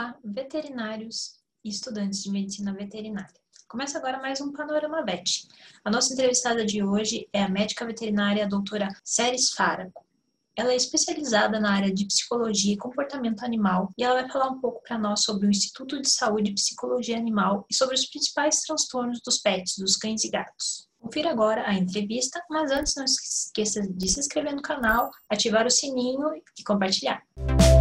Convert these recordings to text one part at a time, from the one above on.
Olá, veterinários e estudantes de medicina veterinária. Começa agora mais um Panorama Vet. A nossa entrevistada de hoje é a médica veterinária a doutora Ceres Faraco. Ela é especializada na área de psicologia e comportamento animal e ela vai falar um pouco para nós sobre o Instituto de Saúde e Psicologia Animal e sobre os principais transtornos dos pets, dos cães e gatos. Confira agora a entrevista, mas antes não esqueça de se inscrever no canal, ativar o sininho e compartilhar. Olá,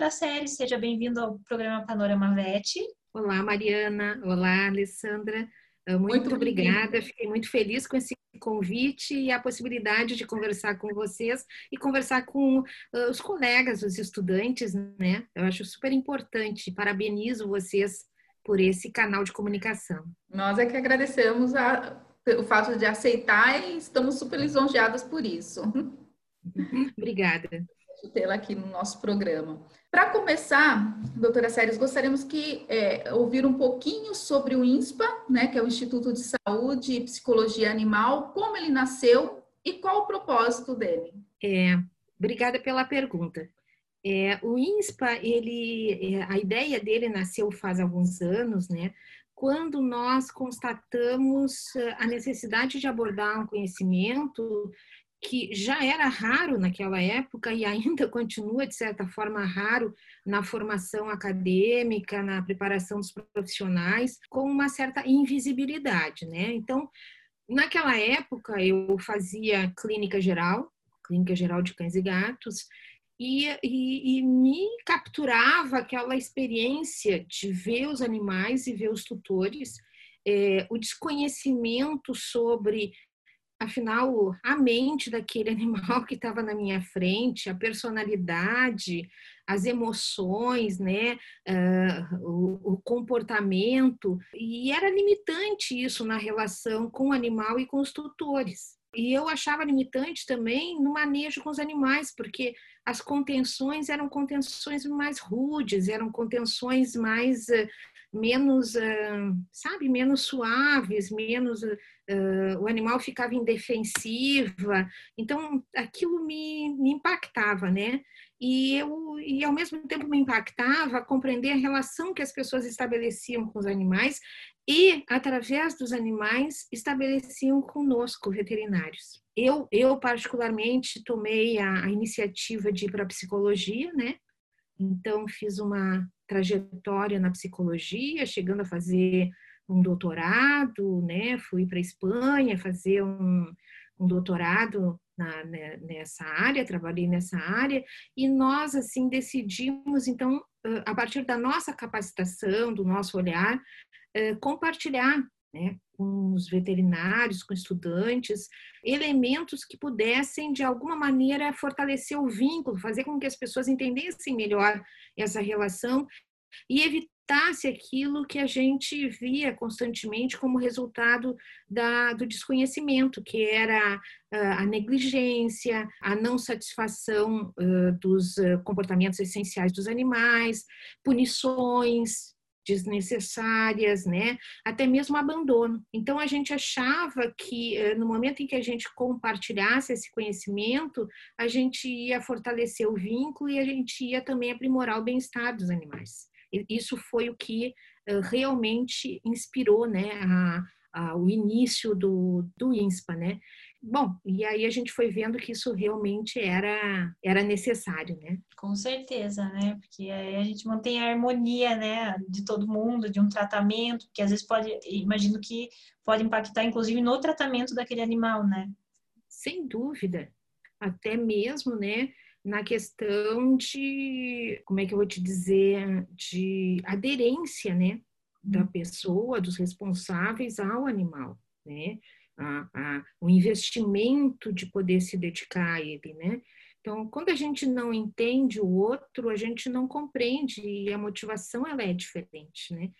doutora Série, seja bem-vindo ao programa Panorama VET. Olá, Mariana. Olá, Alessandra. Ah, muito, muito obrigada, fiquei muito feliz com esse convite e a possibilidade de conversar com vocês e conversar com uh, os colegas, os estudantes, né? Eu acho super importante. Parabenizo vocês por esse canal de comunicação. Nós é que agradecemos a, o fato de aceitar e estamos super lisonjeadas por isso. Obrigada tê-la aqui no nosso programa. Para começar, doutora Séries, gostaríamos que é, ouvir um pouquinho sobre o INSPA, né, que é o Instituto de Saúde e Psicologia Animal, como ele nasceu e qual o propósito dele. É, obrigada pela pergunta. É, o INSPA, ele, é, a ideia dele nasceu faz alguns anos, né? Quando nós constatamos é, a necessidade de abordar um conhecimento que já era raro naquela época e ainda continua, de certa forma, raro na formação acadêmica, na preparação dos profissionais, com uma certa invisibilidade, né? Então, naquela época, eu fazia clínica geral, clínica geral de cães e gatos, e, e, e, me capturava aquela experiência de ver os animais e ver os tutores, é, o desconhecimento sobre afinal, a mente daquele animal que estava na minha frente, a personalidade, as emoções, né, uh, o, o, comportamento, e era limitante isso na relação com o animal e com os tutores. E eu achava limitante também no manejo com os animais, porque as contenções eram contenções mais rudes, eram contenções mais uh, menos, uh, sabe, menos suaves, menos uh, o animal ficava indefensiva. Então, aquilo me, me impactava, né? E eu e ao mesmo tempo me impactava compreender a relação que as pessoas estabeleciam com os animais e através dos animais estabeleciam conosco veterinários. Eu, eu particularmente tomei a, a iniciativa de ir para psicologia, né? Então fiz uma trajetória na psicologia, chegando a fazer um doutorado, né? Fui para Espanha fazer um, um doutorado na, né, nessa área, trabalhei nessa área, e nós, assim, decidimos, então, a partir da nossa capacitação, do nosso olhar, compartilhar né, com os veterinários, com estudantes, elementos que pudessem, de alguma maneira, fortalecer o vínculo, fazer com que as pessoas entendessem melhor essa relação e evitasse aquilo que a gente via constantemente como resultado da, do desconhecimento, que era a negligência, a não satisfação uh, dos uh, comportamentos essenciais dos animais, punições, desnecessárias, né? Até mesmo abandono. Então a gente achava que no momento em que a gente compartilhasse esse conhecimento, a gente ia fortalecer o vínculo e a gente ia também aprimorar o bem-estar dos animais. Isso foi o que realmente inspirou, né, a, a, o início do, do INSPA, né? Bom, e aí a gente foi vendo que isso realmente era, era necessário, né? Com certeza, né? Porque aí a gente mantém a harmonia, né, de todo mundo, de um tratamento, que às vezes pode, imagino que pode impactar inclusive no tratamento daquele animal, né? Sem dúvida. Até mesmo, né, na questão de, como é que eu vou te dizer, de aderência, né, da uhum. pessoa, dos responsáveis ao animal, né? A, a, o investimento de poder se dedicar a ele, né? Então, quando a gente não entende o outro, a gente não compreende e a motivação ela é diferente, né?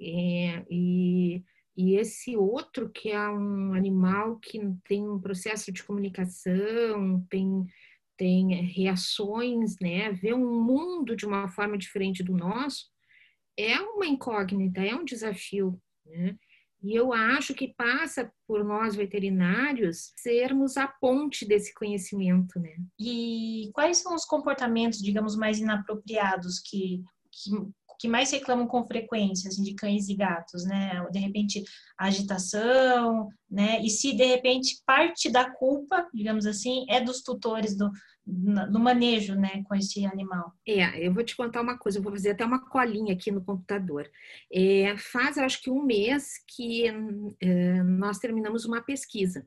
É, e, e esse outro que é um animal que tem um processo de comunicação, tem tem reações, né? Vê um mundo de uma forma diferente do nosso, é uma incógnita, é um desafio, né? E eu acho que passa por nós veterinários sermos a ponte desse conhecimento, né? E quais são os comportamentos, digamos, mais inapropriados que, que que mais reclamam com frequência, assim, de cães e gatos, né? De repente, agitação, né? E se de repente parte da culpa, digamos assim, é dos tutores do, no manejo, né, com esse animal. É, eu vou te contar uma coisa, eu vou fazer até uma colinha aqui no computador. É, faz, acho que um mês que é, nós terminamos uma pesquisa.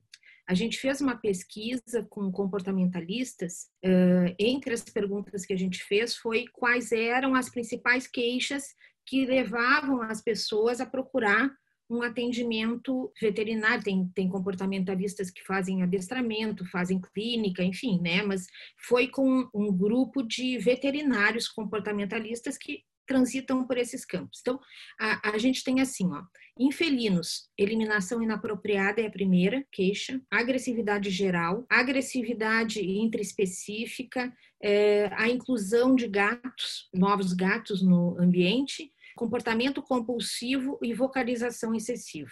A gente fez uma pesquisa com comportamentalistas. Uh, entre as perguntas que a gente fez foi quais eram as principais queixas que levavam as pessoas a procurar um atendimento veterinário. Tem, tem comportamentalistas que fazem adestramento, fazem clínica, enfim, né? Mas foi com um grupo de veterinários comportamentalistas que transitam por esses campos. Então, a, a gente tem assim, ó, em felinos, eliminação inapropriada é a primeira queixa, agressividade geral, agressividade intraespecífica, é, a inclusão de gatos, novos gatos no ambiente, comportamento compulsivo e vocalização excessiva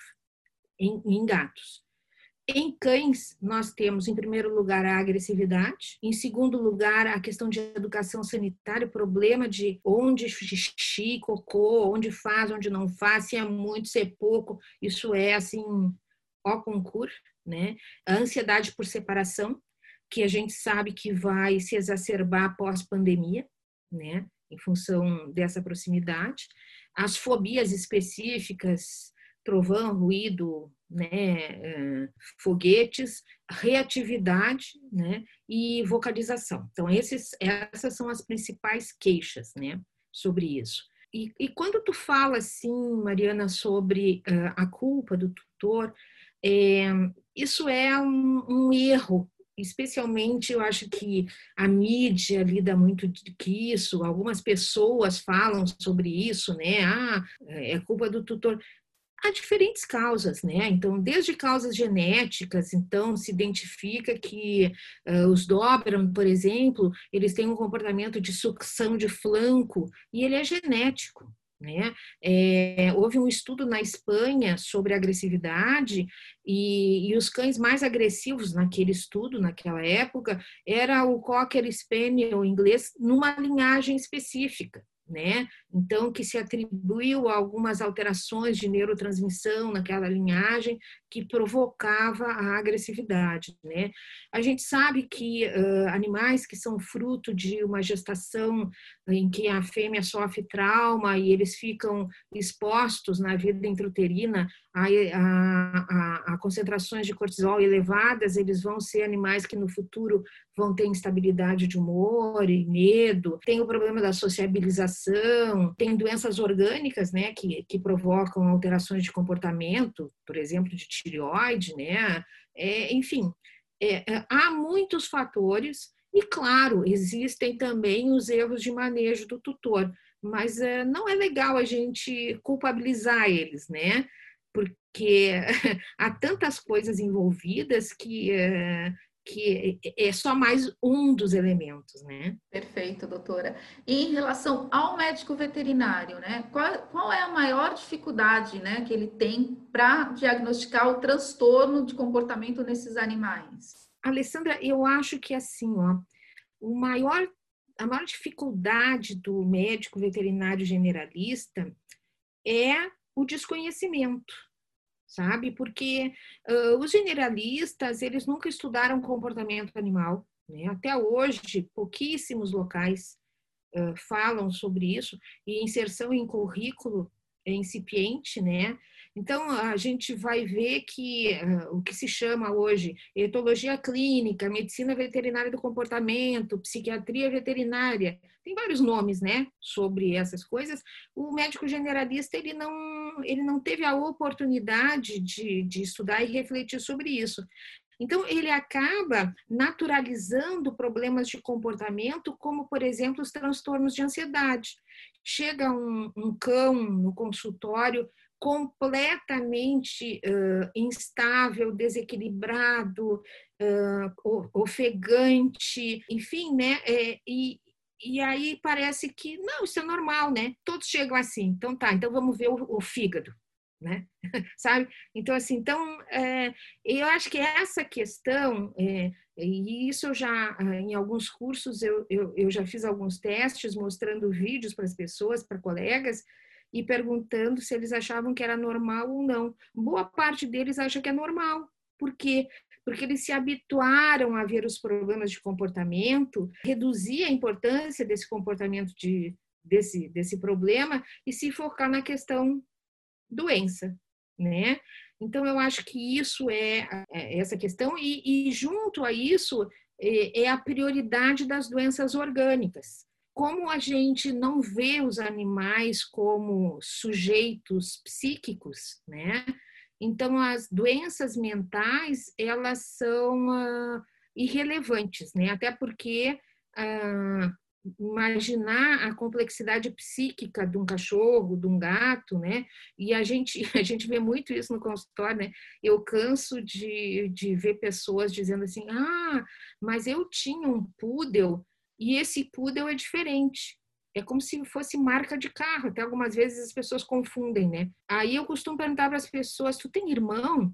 em, em gatos. Em cães, nós temos, em primeiro lugar, a agressividade, em segundo lugar, a questão de educação sanitária, o problema de onde xixi, cocô, onde faz, onde não faz, se é muito, se é pouco, isso é, assim, ó concurso, né? A ansiedade por separação, que a gente sabe que vai se exacerbar pós-pandemia, né? Em função dessa proximidade. As fobias específicas, trovão, ruído, né, eh, foguetes, reatividade né, e vocalização. Então, esses, essas são as principais queixas né, sobre isso. E, e quando tu fala, assim, Mariana, sobre uh, a culpa do tutor, é, isso é um, um erro especialmente eu acho que a mídia lida muito que isso, algumas pessoas falam sobre isso, né? Ah, é culpa do tutor há diferentes causas, né? Então, desde causas genéticas, então se identifica que uh, os Doberman, por exemplo, eles têm um comportamento de sucção de flanco e ele é genético. Né? É, houve um estudo na Espanha sobre agressividade e, e, os cães mais agressivos naquele estudo, naquela época, era o Cocker Spaniel inglês numa linhagem específica né? Então, que se atribuiu a algumas alterações de neurotransmissão naquela linhagem que provocava a agressividade, né? A gente sabe que uh, animais que são fruto de uma gestação em que a fêmea sofre trauma e eles ficam expostos na vida intrauterina a, a, a, a concentrações de cortisol elevadas, eles vão ser animais que no futuro vão ter instabilidade de humor e medo, tem o problema da sociabilização, tem doenças orgânicas, né, que, que provocam alterações de comportamento, por exemplo, de tireoide, né, é, enfim, é, é, há muitos fatores e, claro, existem também os erros de manejo do tutor, mas é, não é legal a gente culpabilizar eles, né? Porque há tantas coisas envolvidas que é, que é só mais um dos elementos, né? Perfeito, doutora. E em relação ao médico veterinário, né? Qual, qual é a maior dificuldade, né, que ele tem para diagnosticar o transtorno de comportamento nesses animais? Alessandra, eu acho que assim, ó, o maior, a maior dificuldade do médico veterinário generalista é o desconhecimento sabe? Porque uh, os generalistas, eles nunca estudaram comportamento animal, né? Até hoje, pouquíssimos locais uh, falam sobre isso, e inserção em currículo é incipiente, né? Então, a gente vai ver que uh, o que se chama hoje etologia clínica, medicina veterinária do comportamento, psiquiatria veterinária, tem vários nomes, né, sobre essas coisas. O médico generalista, ele não, ele não teve a oportunidade de, de estudar e refletir sobre isso. Então, ele acaba naturalizando problemas de comportamento, como, por exemplo, os transtornos de ansiedade. Chega um, um cão no consultório completamente uh, instável, desequilibrado, uh, ofegante, enfim, né? É, e, e aí parece que, não, isso é normal, né? Todos chegam assim. Então tá, então vamos ver o, o fígado. né? Sabe? Então, assim, então, é, eu acho que essa questão, é, e isso eu já, em alguns cursos, eu, eu, eu já fiz alguns testes mostrando vídeos para as pessoas, para colegas, e perguntando se eles achavam que era normal ou não. Boa parte deles acha que é normal. Por quê? Porque eles se habituaram a ver os problemas de comportamento, reduzir a importância desse comportamento de, desse, desse problema e se focar na questão doença, né? Então, eu acho que isso é, é essa questão, e, e junto a isso é, é a prioridade das doenças orgânicas. Como a gente não vê os animais como sujeitos psíquicos, né? Então, as doenças mentais, elas são uh, irrelevantes, né? Até porque uh, imaginar a complexidade psíquica de um cachorro, de um gato, né? E a gente a gente vê muito isso no consultório, né? Eu canso de, de ver pessoas dizendo assim: "Ah, mas eu tinha um poodle e esse poodle é diferente". É como se fosse marca de carro. Até algumas vezes as pessoas confundem, né? Aí eu costumo perguntar para as pessoas: "Tu tem irmão?"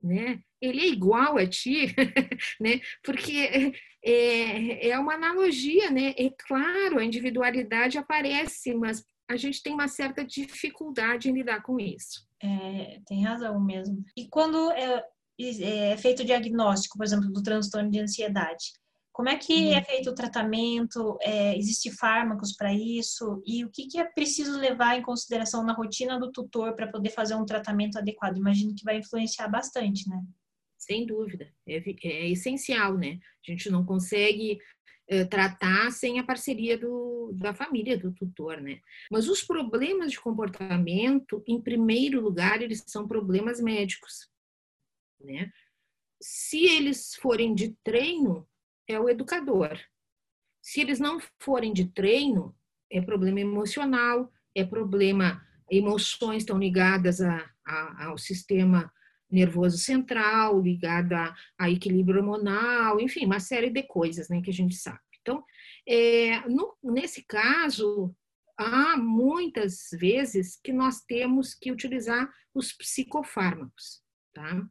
Né? Ele é igual a ti, né? Porque é, é uma analogia, né? É claro, a individualidade aparece, mas a gente tem uma certa dificuldade em lidar com isso. É, tem razão mesmo. E quando é, é, feito o diagnóstico, por exemplo, do transtorno de ansiedade, como é que é feito o tratamento? É, Existem fármacos para isso? E o que, que, é preciso levar em consideração na rotina do tutor para poder fazer um tratamento adequado? Imagino que vai influenciar bastante, né? sem dúvida, é, é essencial, né? A gente não consegue é, tratar sem a parceria do, da família, do tutor, né? Mas os problemas de comportamento, em primeiro lugar, eles são problemas médicos, né? Se eles forem de treino, é o educador. Se eles não forem de treino, é problema emocional, é problema, emoções estão ligadas a, a, ao sistema nervoso central, ligado a, a, equilíbrio hormonal, enfim, uma série de coisas né, que a gente sabe. Então, é, no, nesse caso, há muitas vezes que nós temos que utilizar os psicofármacos, tá?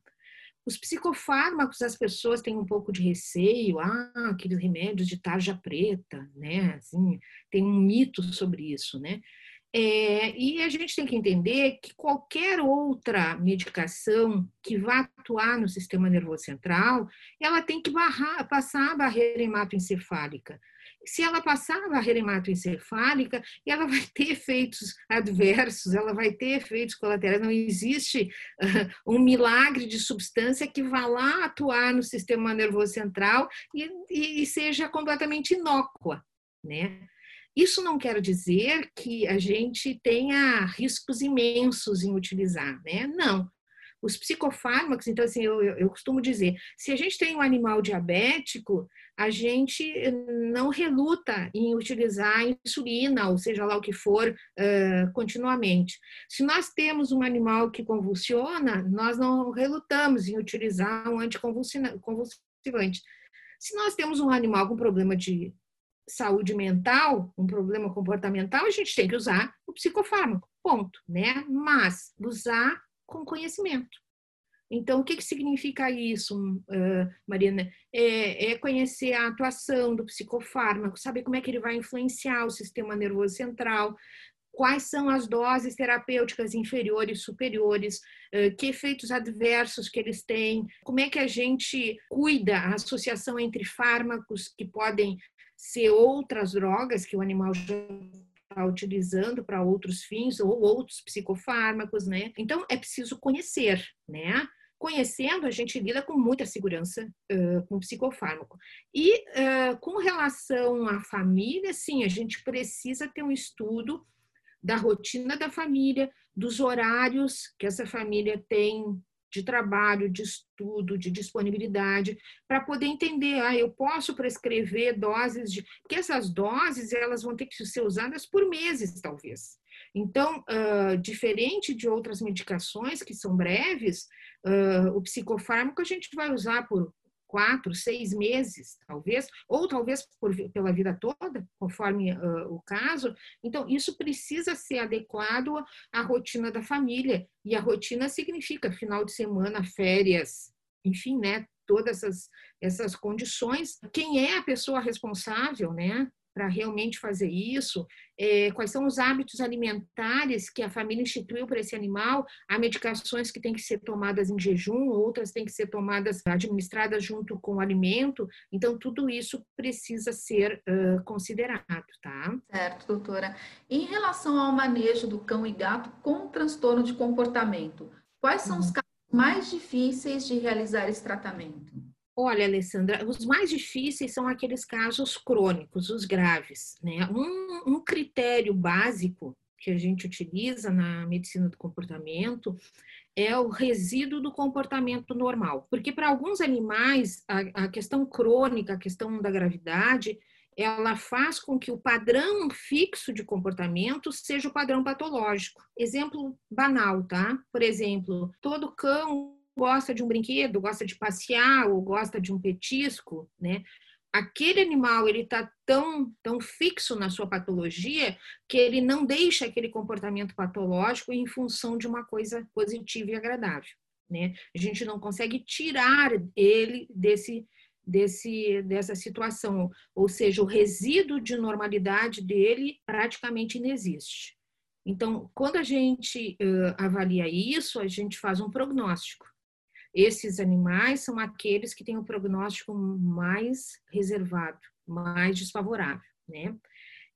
Os psicofármacos, as pessoas têm um pouco de receio, ah, aqueles remédios de tarja preta, né? Assim, tem um mito sobre isso, né? É, e a gente tem que entender que qualquer outra medicação que vá atuar no sistema nervoso central, ela tem que barrar, passar a barreira hematoencefálica. Se ela passar a barreira hematoencefálica, ela vai ter efeitos adversos, ela vai ter efeitos colaterais. Não existe uh, um milagre de substância que vá lá atuar no sistema nervoso central e, e seja completamente inócua, né? Isso não quer dizer que a gente tenha riscos imensos em utilizar, né? Não. Os psicofármacos, então, assim, eu, eu, costumo dizer, se a gente tem um animal diabético, a gente não reluta em utilizar insulina, ou seja lá o que for, uh, continuamente. Se nós temos um animal que convulsiona, nós não relutamos em utilizar um anticonvulsivante. Se nós temos um animal com problema de saúde mental, um problema comportamental, a gente tem que usar o psicofármaco, ponto, né? Mas usar com conhecimento. Então, o que, que significa isso, uh, Marina? É, é, conhecer a atuação do psicofármaco, saber como é que ele vai influenciar o sistema nervoso central, quais são as doses terapêuticas inferiores, superiores, uh, que efeitos adversos que eles têm, como é que a gente cuida a associação entre fármacos que podem ser outras drogas que o animal já está utilizando para outros fins ou outros psicofármacos, né? Então é preciso conhecer, né? Conhecendo, a gente lida com muita segurança uh, com psicofármaco. E uh, com relação à família, sim, a gente precisa ter um estudo da rotina da família, dos horários que essa família tem de trabalho, de estudo, de disponibilidade, para poder entender, ah, eu posso prescrever doses de, porque essas doses elas vão ter que ser usadas por meses, talvez. Então, uh, diferente de outras medicações que são breves, uh, o psicofármaco a gente vai usar por quatro, seis meses, talvez, ou talvez por, pela vida toda, conforme uh, o caso. Então, isso precisa ser adequado à rotina da família. E a rotina significa final de semana, férias, enfim, né? Todas essas, essas condições. Quem é a pessoa responsável, né? Para realmente fazer isso, é, quais são os hábitos alimentares que a família instituiu para esse animal, há medicações que têm que ser tomadas em jejum, outras têm que ser tomadas, administradas junto com o alimento, então tudo isso precisa ser uh, considerado, tá? Certo, doutora. Em relação ao manejo do cão e gato com transtorno de comportamento, quais são os uhum. casos mais difíceis de realizar esse tratamento? Olha, Alessandra, os mais difíceis são aqueles casos crônicos, os graves. Né? Um, um critério básico que a gente utiliza na medicina do comportamento é o resíduo do comportamento normal. Porque para alguns animais, a, a, questão crônica, a questão da gravidade, ela faz com que o padrão fixo de comportamento seja o padrão patológico. Exemplo banal, tá? Por exemplo, todo cão gosta de um brinquedo, gosta de passear ou gosta de um petisco, né? Aquele animal ele está tão tão fixo na sua patologia que ele não deixa aquele comportamento patológico em função de uma coisa positiva e agradável, né? A gente não consegue tirar ele desse desse dessa situação, ou seja, o resíduo de normalidade dele praticamente inexiste. Então, quando a gente uh, avalia isso, a gente faz um prognóstico. Esses animais são aqueles que têm o um prognóstico mais reservado, mais desfavorável, né?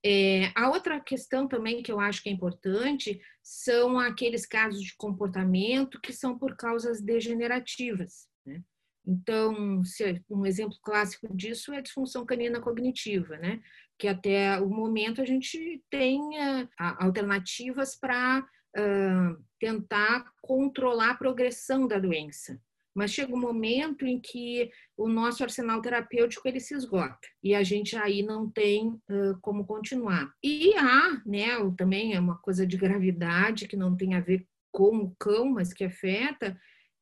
É, a outra questão também que eu acho que é importante são aqueles casos de comportamento que são por causas degenerativas. Né? Então, um exemplo clássico disso é a disfunção canina cognitiva, né? que até o momento a gente tem uh, alternativas para uh, tentar controlar a progressão da doença mas chega um momento em que o nosso arsenal terapêutico ele se esgota e a gente aí não tem uh, como continuar. E há, né, também é uma coisa de gravidade que não tem a ver com o cão, mas que afeta,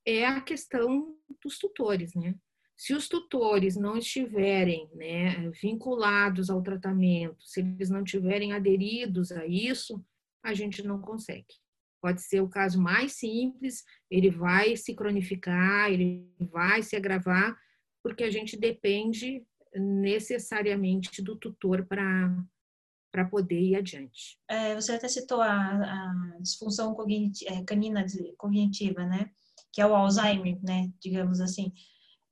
é a questão dos tutores, né? Se os tutores não estiverem né, vinculados ao tratamento, se eles não estiverem aderidos a isso, a gente não consegue. Pode ser o caso mais simples, ele vai se cronificar, ele vai se agravar, porque a gente depende necessariamente do tutor para para poder ir adiante. É, você até citou a, a disfunção cognitiva, é, canina cognitiva, né? Que é o Alzheimer, né? Digamos assim.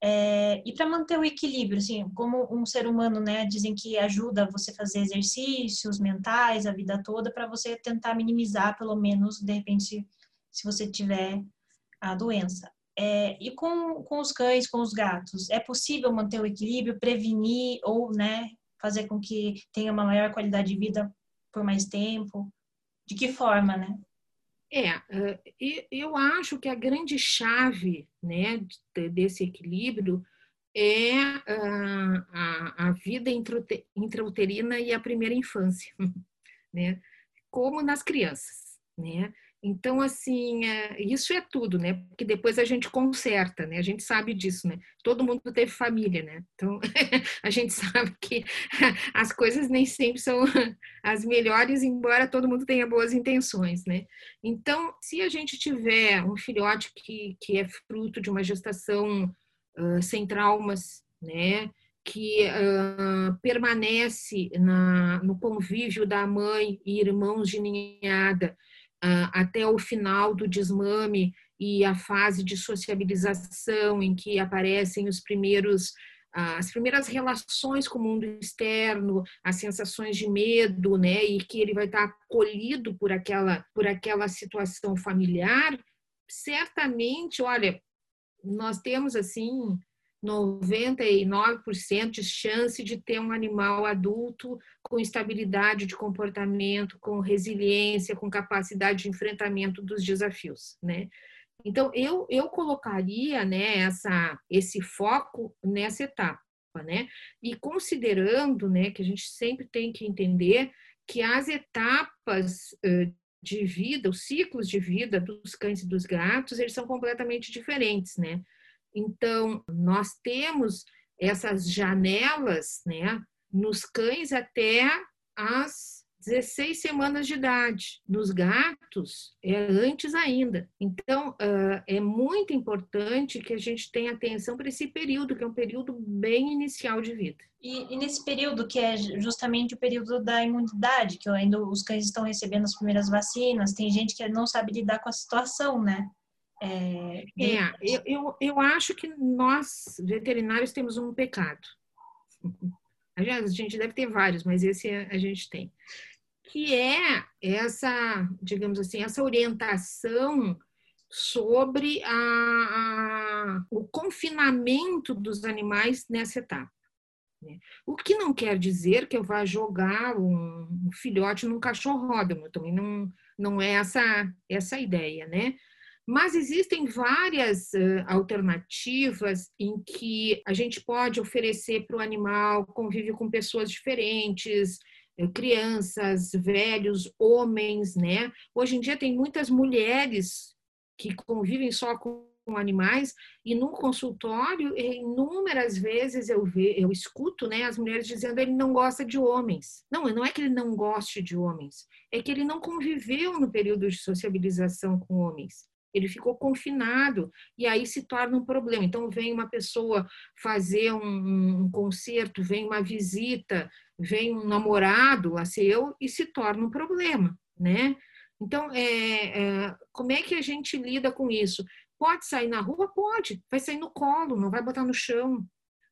É, e para manter o equilíbrio, assim, como um ser humano, né, dizem que ajuda você fazer exercícios mentais a vida toda para você tentar minimizar, pelo menos, de repente, se você tiver a doença. É, e com, com os cães, com os gatos, é possível manter o equilíbrio, prevenir ou, né, fazer com que tenha uma maior qualidade de vida por mais tempo? De que forma, né? É, eu acho que a grande chave né, desse equilíbrio é a, a vida intrauterina e a primeira infância, né? como nas crianças. Né? Então, assim, é, isso é tudo, né? Porque depois a gente conserta, né? A gente sabe disso, né? Todo mundo teve família, né? Então, a gente sabe que as coisas nem sempre são as melhores, embora todo mundo tenha boas intenções, né? Então, se a gente tiver um filhote que, que é fruto de uma gestação uh, sem traumas, né? que uh, permanece na, no convívio da mãe e irmãos de ninhada, até o final do desmame e a fase de sociabilização em que aparecem os primeiros as primeiras relações com o mundo externo, as sensações de medo, né, e que ele vai estar acolhido por aquela por aquela situação familiar, certamente, olha, nós temos assim 99% de chance de ter um animal adulto com estabilidade de comportamento, com resiliência, com capacidade de enfrentamento dos desafios, né? Então eu eu colocaria, né, essa esse foco nessa etapa, né? E considerando, né, que a gente sempre tem que entender que as etapas de vida, os ciclos de vida dos cães e dos gatos, eles são completamente diferentes, né? Então, nós temos essas janelas, né, nos cães até as 16 semanas de idade. Nos gatos, é antes ainda. Então, uh, é muito importante que a gente tenha atenção para esse período, que é um período bem inicial de vida. E, e, nesse período, que é justamente o período da imunidade, que ainda os cães estão recebendo as primeiras vacinas, tem gente que não sabe lidar com a situação, né? É, é eu, eu, eu acho que nós, veterinários, temos um pecado. A gente deve ter vários, mas esse a gente tem que é essa, digamos assim, essa orientação sobre a, a, o confinamento dos animais nessa etapa. Né? O que não quer dizer que eu vá jogar um, um filhote num cachorródromo, também não, não é essa, essa ideia, né? Mas existem várias uh, alternativas em que a gente pode oferecer para o animal convívio com pessoas diferentes, crianças, velhos, homens, né? Hoje em dia tem muitas mulheres que convivem só com animais e no consultório inúmeras vezes eu ve, eu escuto né as mulheres dizendo ele não gosta de homens não não é que ele não goste de homens é que ele não conviveu no período de sociabilização com homens ele ficou confinado e aí se torna um problema. Então, vem uma pessoa fazer um, um concerto, vem uma visita, vem um namorado lá seu e se torna um problema, né? Então, é, é, como é que a gente lida com isso? Pode sair na rua? Pode, vai sair no colo, não vai botar no chão.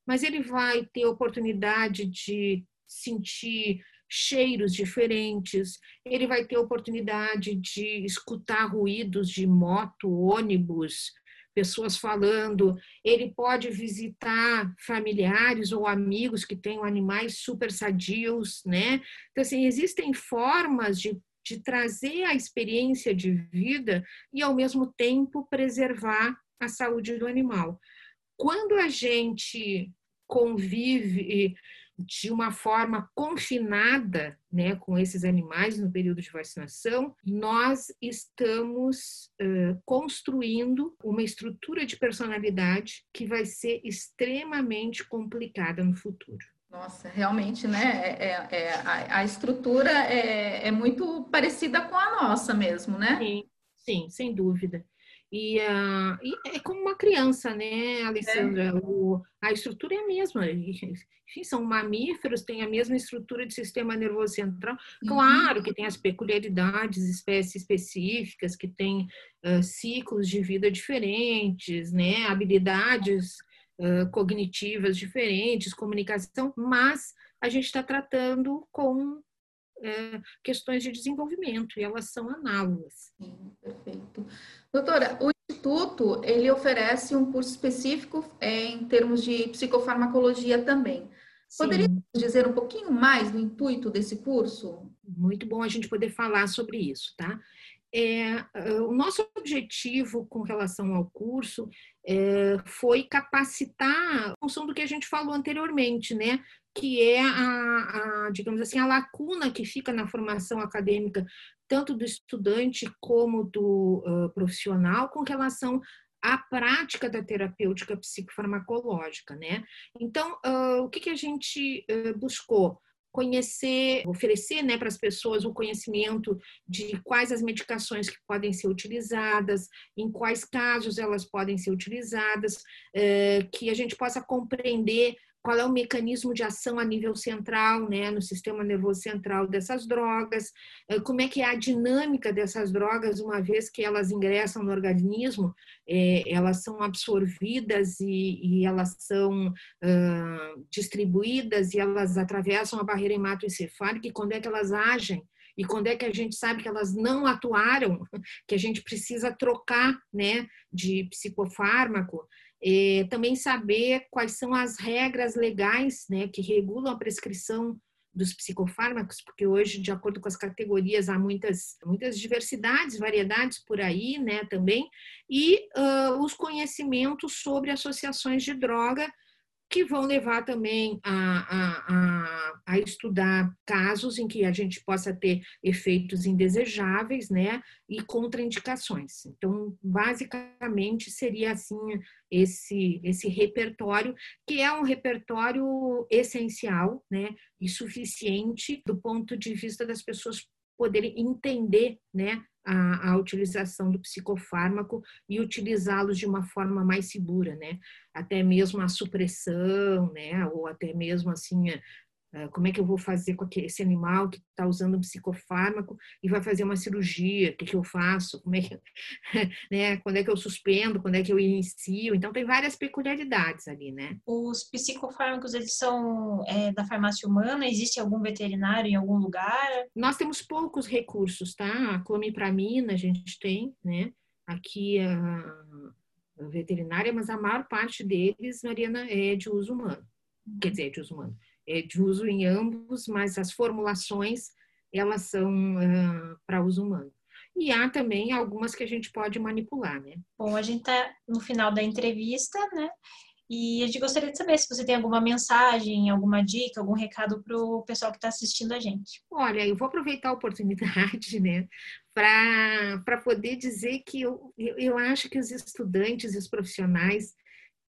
Mas ele vai ter oportunidade de sentir cheiros diferentes, ele vai ter oportunidade de escutar ruídos de moto, ônibus, pessoas falando, ele pode visitar familiares ou amigos que tenham animais super sadios, né? Então, assim, existem formas de, de trazer a experiência de vida e, ao mesmo tempo, preservar a saúde do animal. Quando a gente convive de uma forma confinada né, com esses animais no período de vacinação, nós estamos uh, construindo uma estrutura de personalidade que vai ser extremamente complicada no futuro. Nossa, realmente, né? É, é, é a, a, estrutura é, é, muito parecida com a nossa mesmo, né? Sim, sim, sem dúvida. E, uh, e, é como uma criança, né, Alessandra? É. O, a estrutura é a mesma. Enfim, são mamíferos, têm a mesma estrutura de sistema nervoso central. Uhum. Claro que tem as peculiaridades, espécies específicas, que têm uh, ciclos de vida diferentes, né, habilidades uh, cognitivas diferentes, comunicação, mas a gente está tratando com é, questões de desenvolvimento e elas são análogas. Sim, perfeito. Doutora, o Instituto ele oferece um curso específico é, em termos de psicofarmacologia também. Poderia Sim. dizer um pouquinho mais do intuito desse curso? Muito bom a gente poder falar sobre isso, tá? É, o nosso objetivo com relação ao curso é, foi capacitar a função do que a gente falou anteriormente, né? Que é a, a, digamos assim, a lacuna que fica na formação acadêmica, tanto do estudante como do uh, profissional, com relação à prática da terapêutica psicofarmacológica, né? Então, uh, o que, que a gente uh, buscou? Conhecer, oferecer né, para as pessoas o conhecimento de quais as medicações que podem ser utilizadas, em quais casos elas podem ser utilizadas, eh, que a gente possa compreender qual é o mecanismo de ação a nível central, né, no sistema nervoso central dessas drogas, eh, como é que é a dinâmica dessas drogas, uma vez que elas ingressam no organismo, é, elas são absorvidas e, e elas são uh, distribuídas e elas atravessam a barreira hematoencefálica e quando é que elas agem? E quando é que a gente sabe que elas não atuaram, que a gente precisa trocar né, de psicofármaco, é, também saber quais são as regras legais né, que regulam a prescrição dos psicofármacos, porque hoje, de acordo com as categorias, há muitas, muitas diversidades, variedades por aí, né, também, e uh, os conhecimentos sobre associações de droga que vão levar também a, a, a, a, estudar casos em que a gente possa ter efeitos indesejáveis, né, e contraindicações. Então, basicamente seria assim esse esse repertório que é um repertório essencial, né, e suficiente do ponto de vista das pessoas poderem entender, né, a, a utilização do psicofármaco e utilizá-los de uma forma mais segura, né? Até mesmo a supressão, né? Ou até mesmo assim como é que eu vou fazer com esse animal que está usando um psicofármaco e vai fazer uma cirurgia, o que, que eu faço, como é que, né, quando é que eu suspendo, quando é que eu inicio, então tem várias peculiaridades ali, né? Os psicofármacos, eles são é, da farmácia humana? Existe algum veterinário em algum lugar? Nós temos poucos recursos, tá? A clomipramina a gente tem, né? Aqui a, veterinária, mas a maior parte deles, Mariana, é de uso humano. Quer dizer, de uso humano é de uso em ambos, mas as formulações elas são uh, para uso humano. E há também algumas que a gente pode manipular, né? Bom, a gente está no final da entrevista, né? E a gente gostaria de saber se você tem alguma mensagem, alguma dica, algum recado para o pessoal que está assistindo a gente. Olha, eu vou aproveitar a oportunidade, né, para poder dizer que eu, eu acho que os estudantes e os profissionais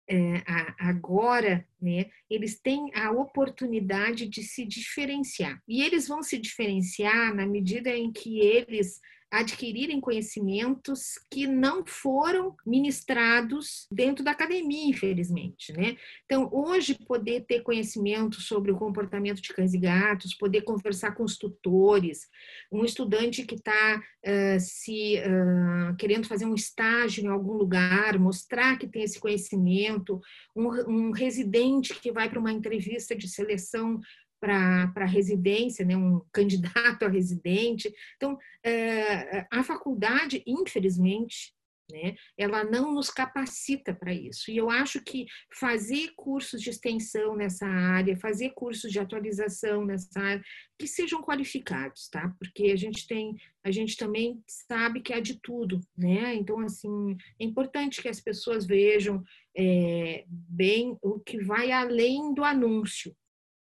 é, agora, né, eles têm a oportunidade de se diferenciar. E eles vão se diferenciar na medida em que eles adquirirem conhecimentos que não foram ministrados dentro da academia, infelizmente, né? Então, hoje poder ter conhecimento sobre o comportamento de cães e gatos, poder conversar com os tutores, um estudante que está uh, se uh, querendo fazer um estágio em algum lugar, mostrar que tem esse conhecimento, um, um residente que vai para uma entrevista de seleção para residência, né, um candidato a residente. Então, é, a faculdade, infelizmente, né, ela não nos capacita para isso. E eu acho que fazer cursos de extensão nessa área, fazer cursos de atualização nessa área, que sejam qualificados, tá? Porque a gente tem, a gente também sabe que há de tudo, né? Então, assim, é importante que as pessoas vejam é, bem o que vai além do anúncio,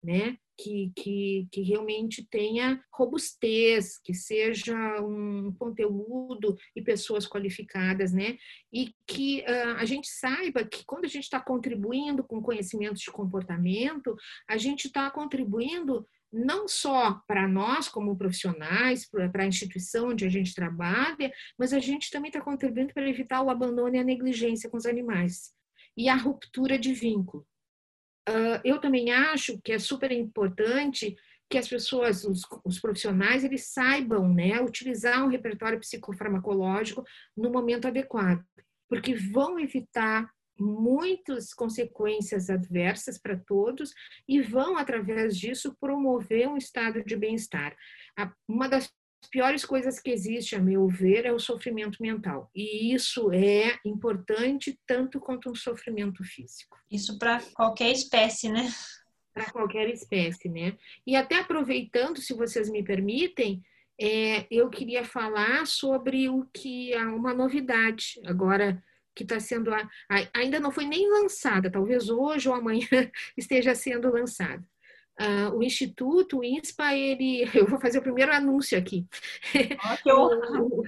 né? Que, que, que realmente tenha robustez, que seja um conteúdo e pessoas qualificadas, né? E que uh, a gente saiba que quando a gente está contribuindo com conhecimentos de comportamento, a gente está contribuindo não só para nós como profissionais, para a instituição onde a gente trabalha, mas a gente também está contribuindo para evitar o abandono e a negligência com os animais e a ruptura de vínculo. Uh, eu também acho que é super importante que as pessoas, os, os, profissionais, eles saibam né, utilizar um repertório psicofarmacológico no momento adequado, porque vão evitar muitas consequências adversas para todos e vão, através disso, promover um estado de bem-estar. Uma das piores coisas que existe, a meu ver, é o sofrimento mental. E isso é importante tanto quanto um sofrimento físico. Isso para qualquer espécie, né? Para qualquer espécie, né? E até aproveitando, se vocês me permitem, é, eu queria falar sobre o que é uma novidade agora que está sendo a, a, ainda não foi nem lançada, talvez hoje ou amanhã esteja sendo lançada. Uh, o Instituto, o INSPA, ele, eu vou fazer o primeiro anúncio aqui. o,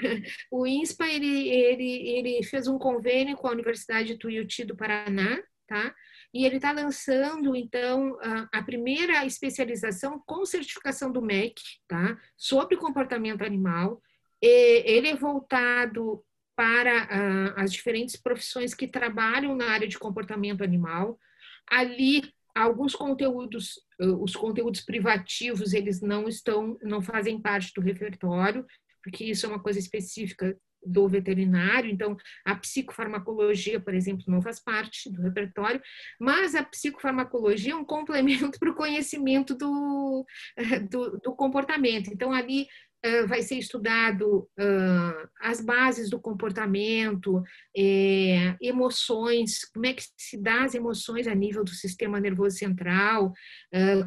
o INSPA, ele, ele, ele fez um convênio com a Universidade Tuiuti do Paraná, tá? E ele está lançando, então, a, a, primeira especialização com certificação do MEC, tá? Sobre comportamento animal. E ele é voltado para uh, as diferentes profissões que trabalham na área de comportamento animal. Ali alguns conteúdos, os conteúdos privativos, eles não estão, não fazem parte do repertório, porque isso é uma coisa específica do veterinário, então a psicofarmacologia, por exemplo, não faz parte do repertório, mas a psicofarmacologia é um complemento para o conhecimento do, do, do, comportamento. Então, ali vai ser estudado as bases do comportamento, é, emoções, como é que se dá as emoções a nível do sistema nervoso central,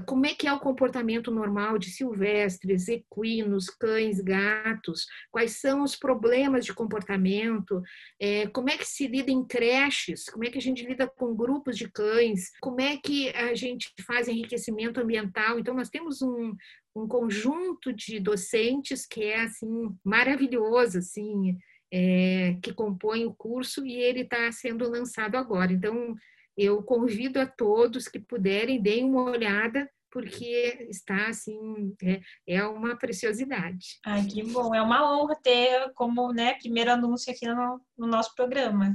como é que é o comportamento normal de silvestres, equinos, cães, gatos, quais são os problemas de comportamento, é, como é que se lida em creches, como é que a gente lida com grupos de cães, como é que a gente faz enriquecimento ambiental. Então, nós temos um, um conjunto de docentes que é assim maravilhoso, assim, é, que compõe o curso e ele está sendo lançado agora. Então, eu convido a todos que puderem deem uma olhada porque está assim é, é uma preciosidade. Ai, que bom! É uma honra ter como né primeiro anúncio aqui no, no nosso programa.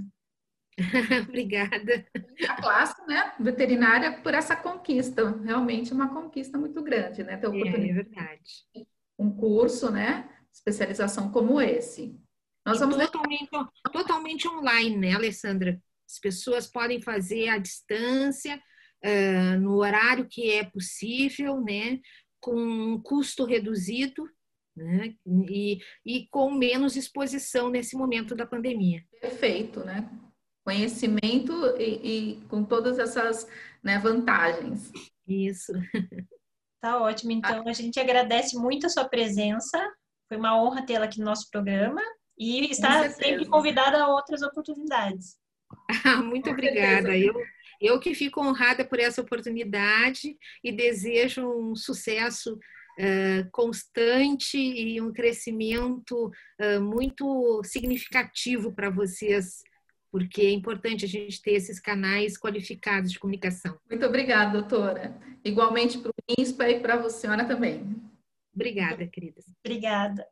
Obrigada. A classe, né, veterinária, por essa conquista, realmente uma conquista muito grande, né? Ter é, é verdade. Um curso, né, especialização como esse. Nós vamos totalmente, totalmente online, né, Alessandra? As pessoas podem fazer à distância, uh, no horário que é possível, né, com um custo reduzido, né, e, e com menos exposição nesse momento da pandemia. Perfeito, né? Conhecimento e, e com todas essas né, vantagens. Isso. Tá ótimo. Então, a gente agradece muito a sua presença. Foi uma honra tê-la aqui no nosso programa e está sempre convidada a outras oportunidades. muito obrigada. Eu, eu que fico honrada por essa oportunidade e desejo um sucesso uh, constante e um crescimento uh, muito significativo para vocês porque é importante a gente ter esses canais qualificados de comunicação. Muito obrigada, doutora. Igualmente para o INSPA e para a senhora também. Obrigada, queridas. Obrigada.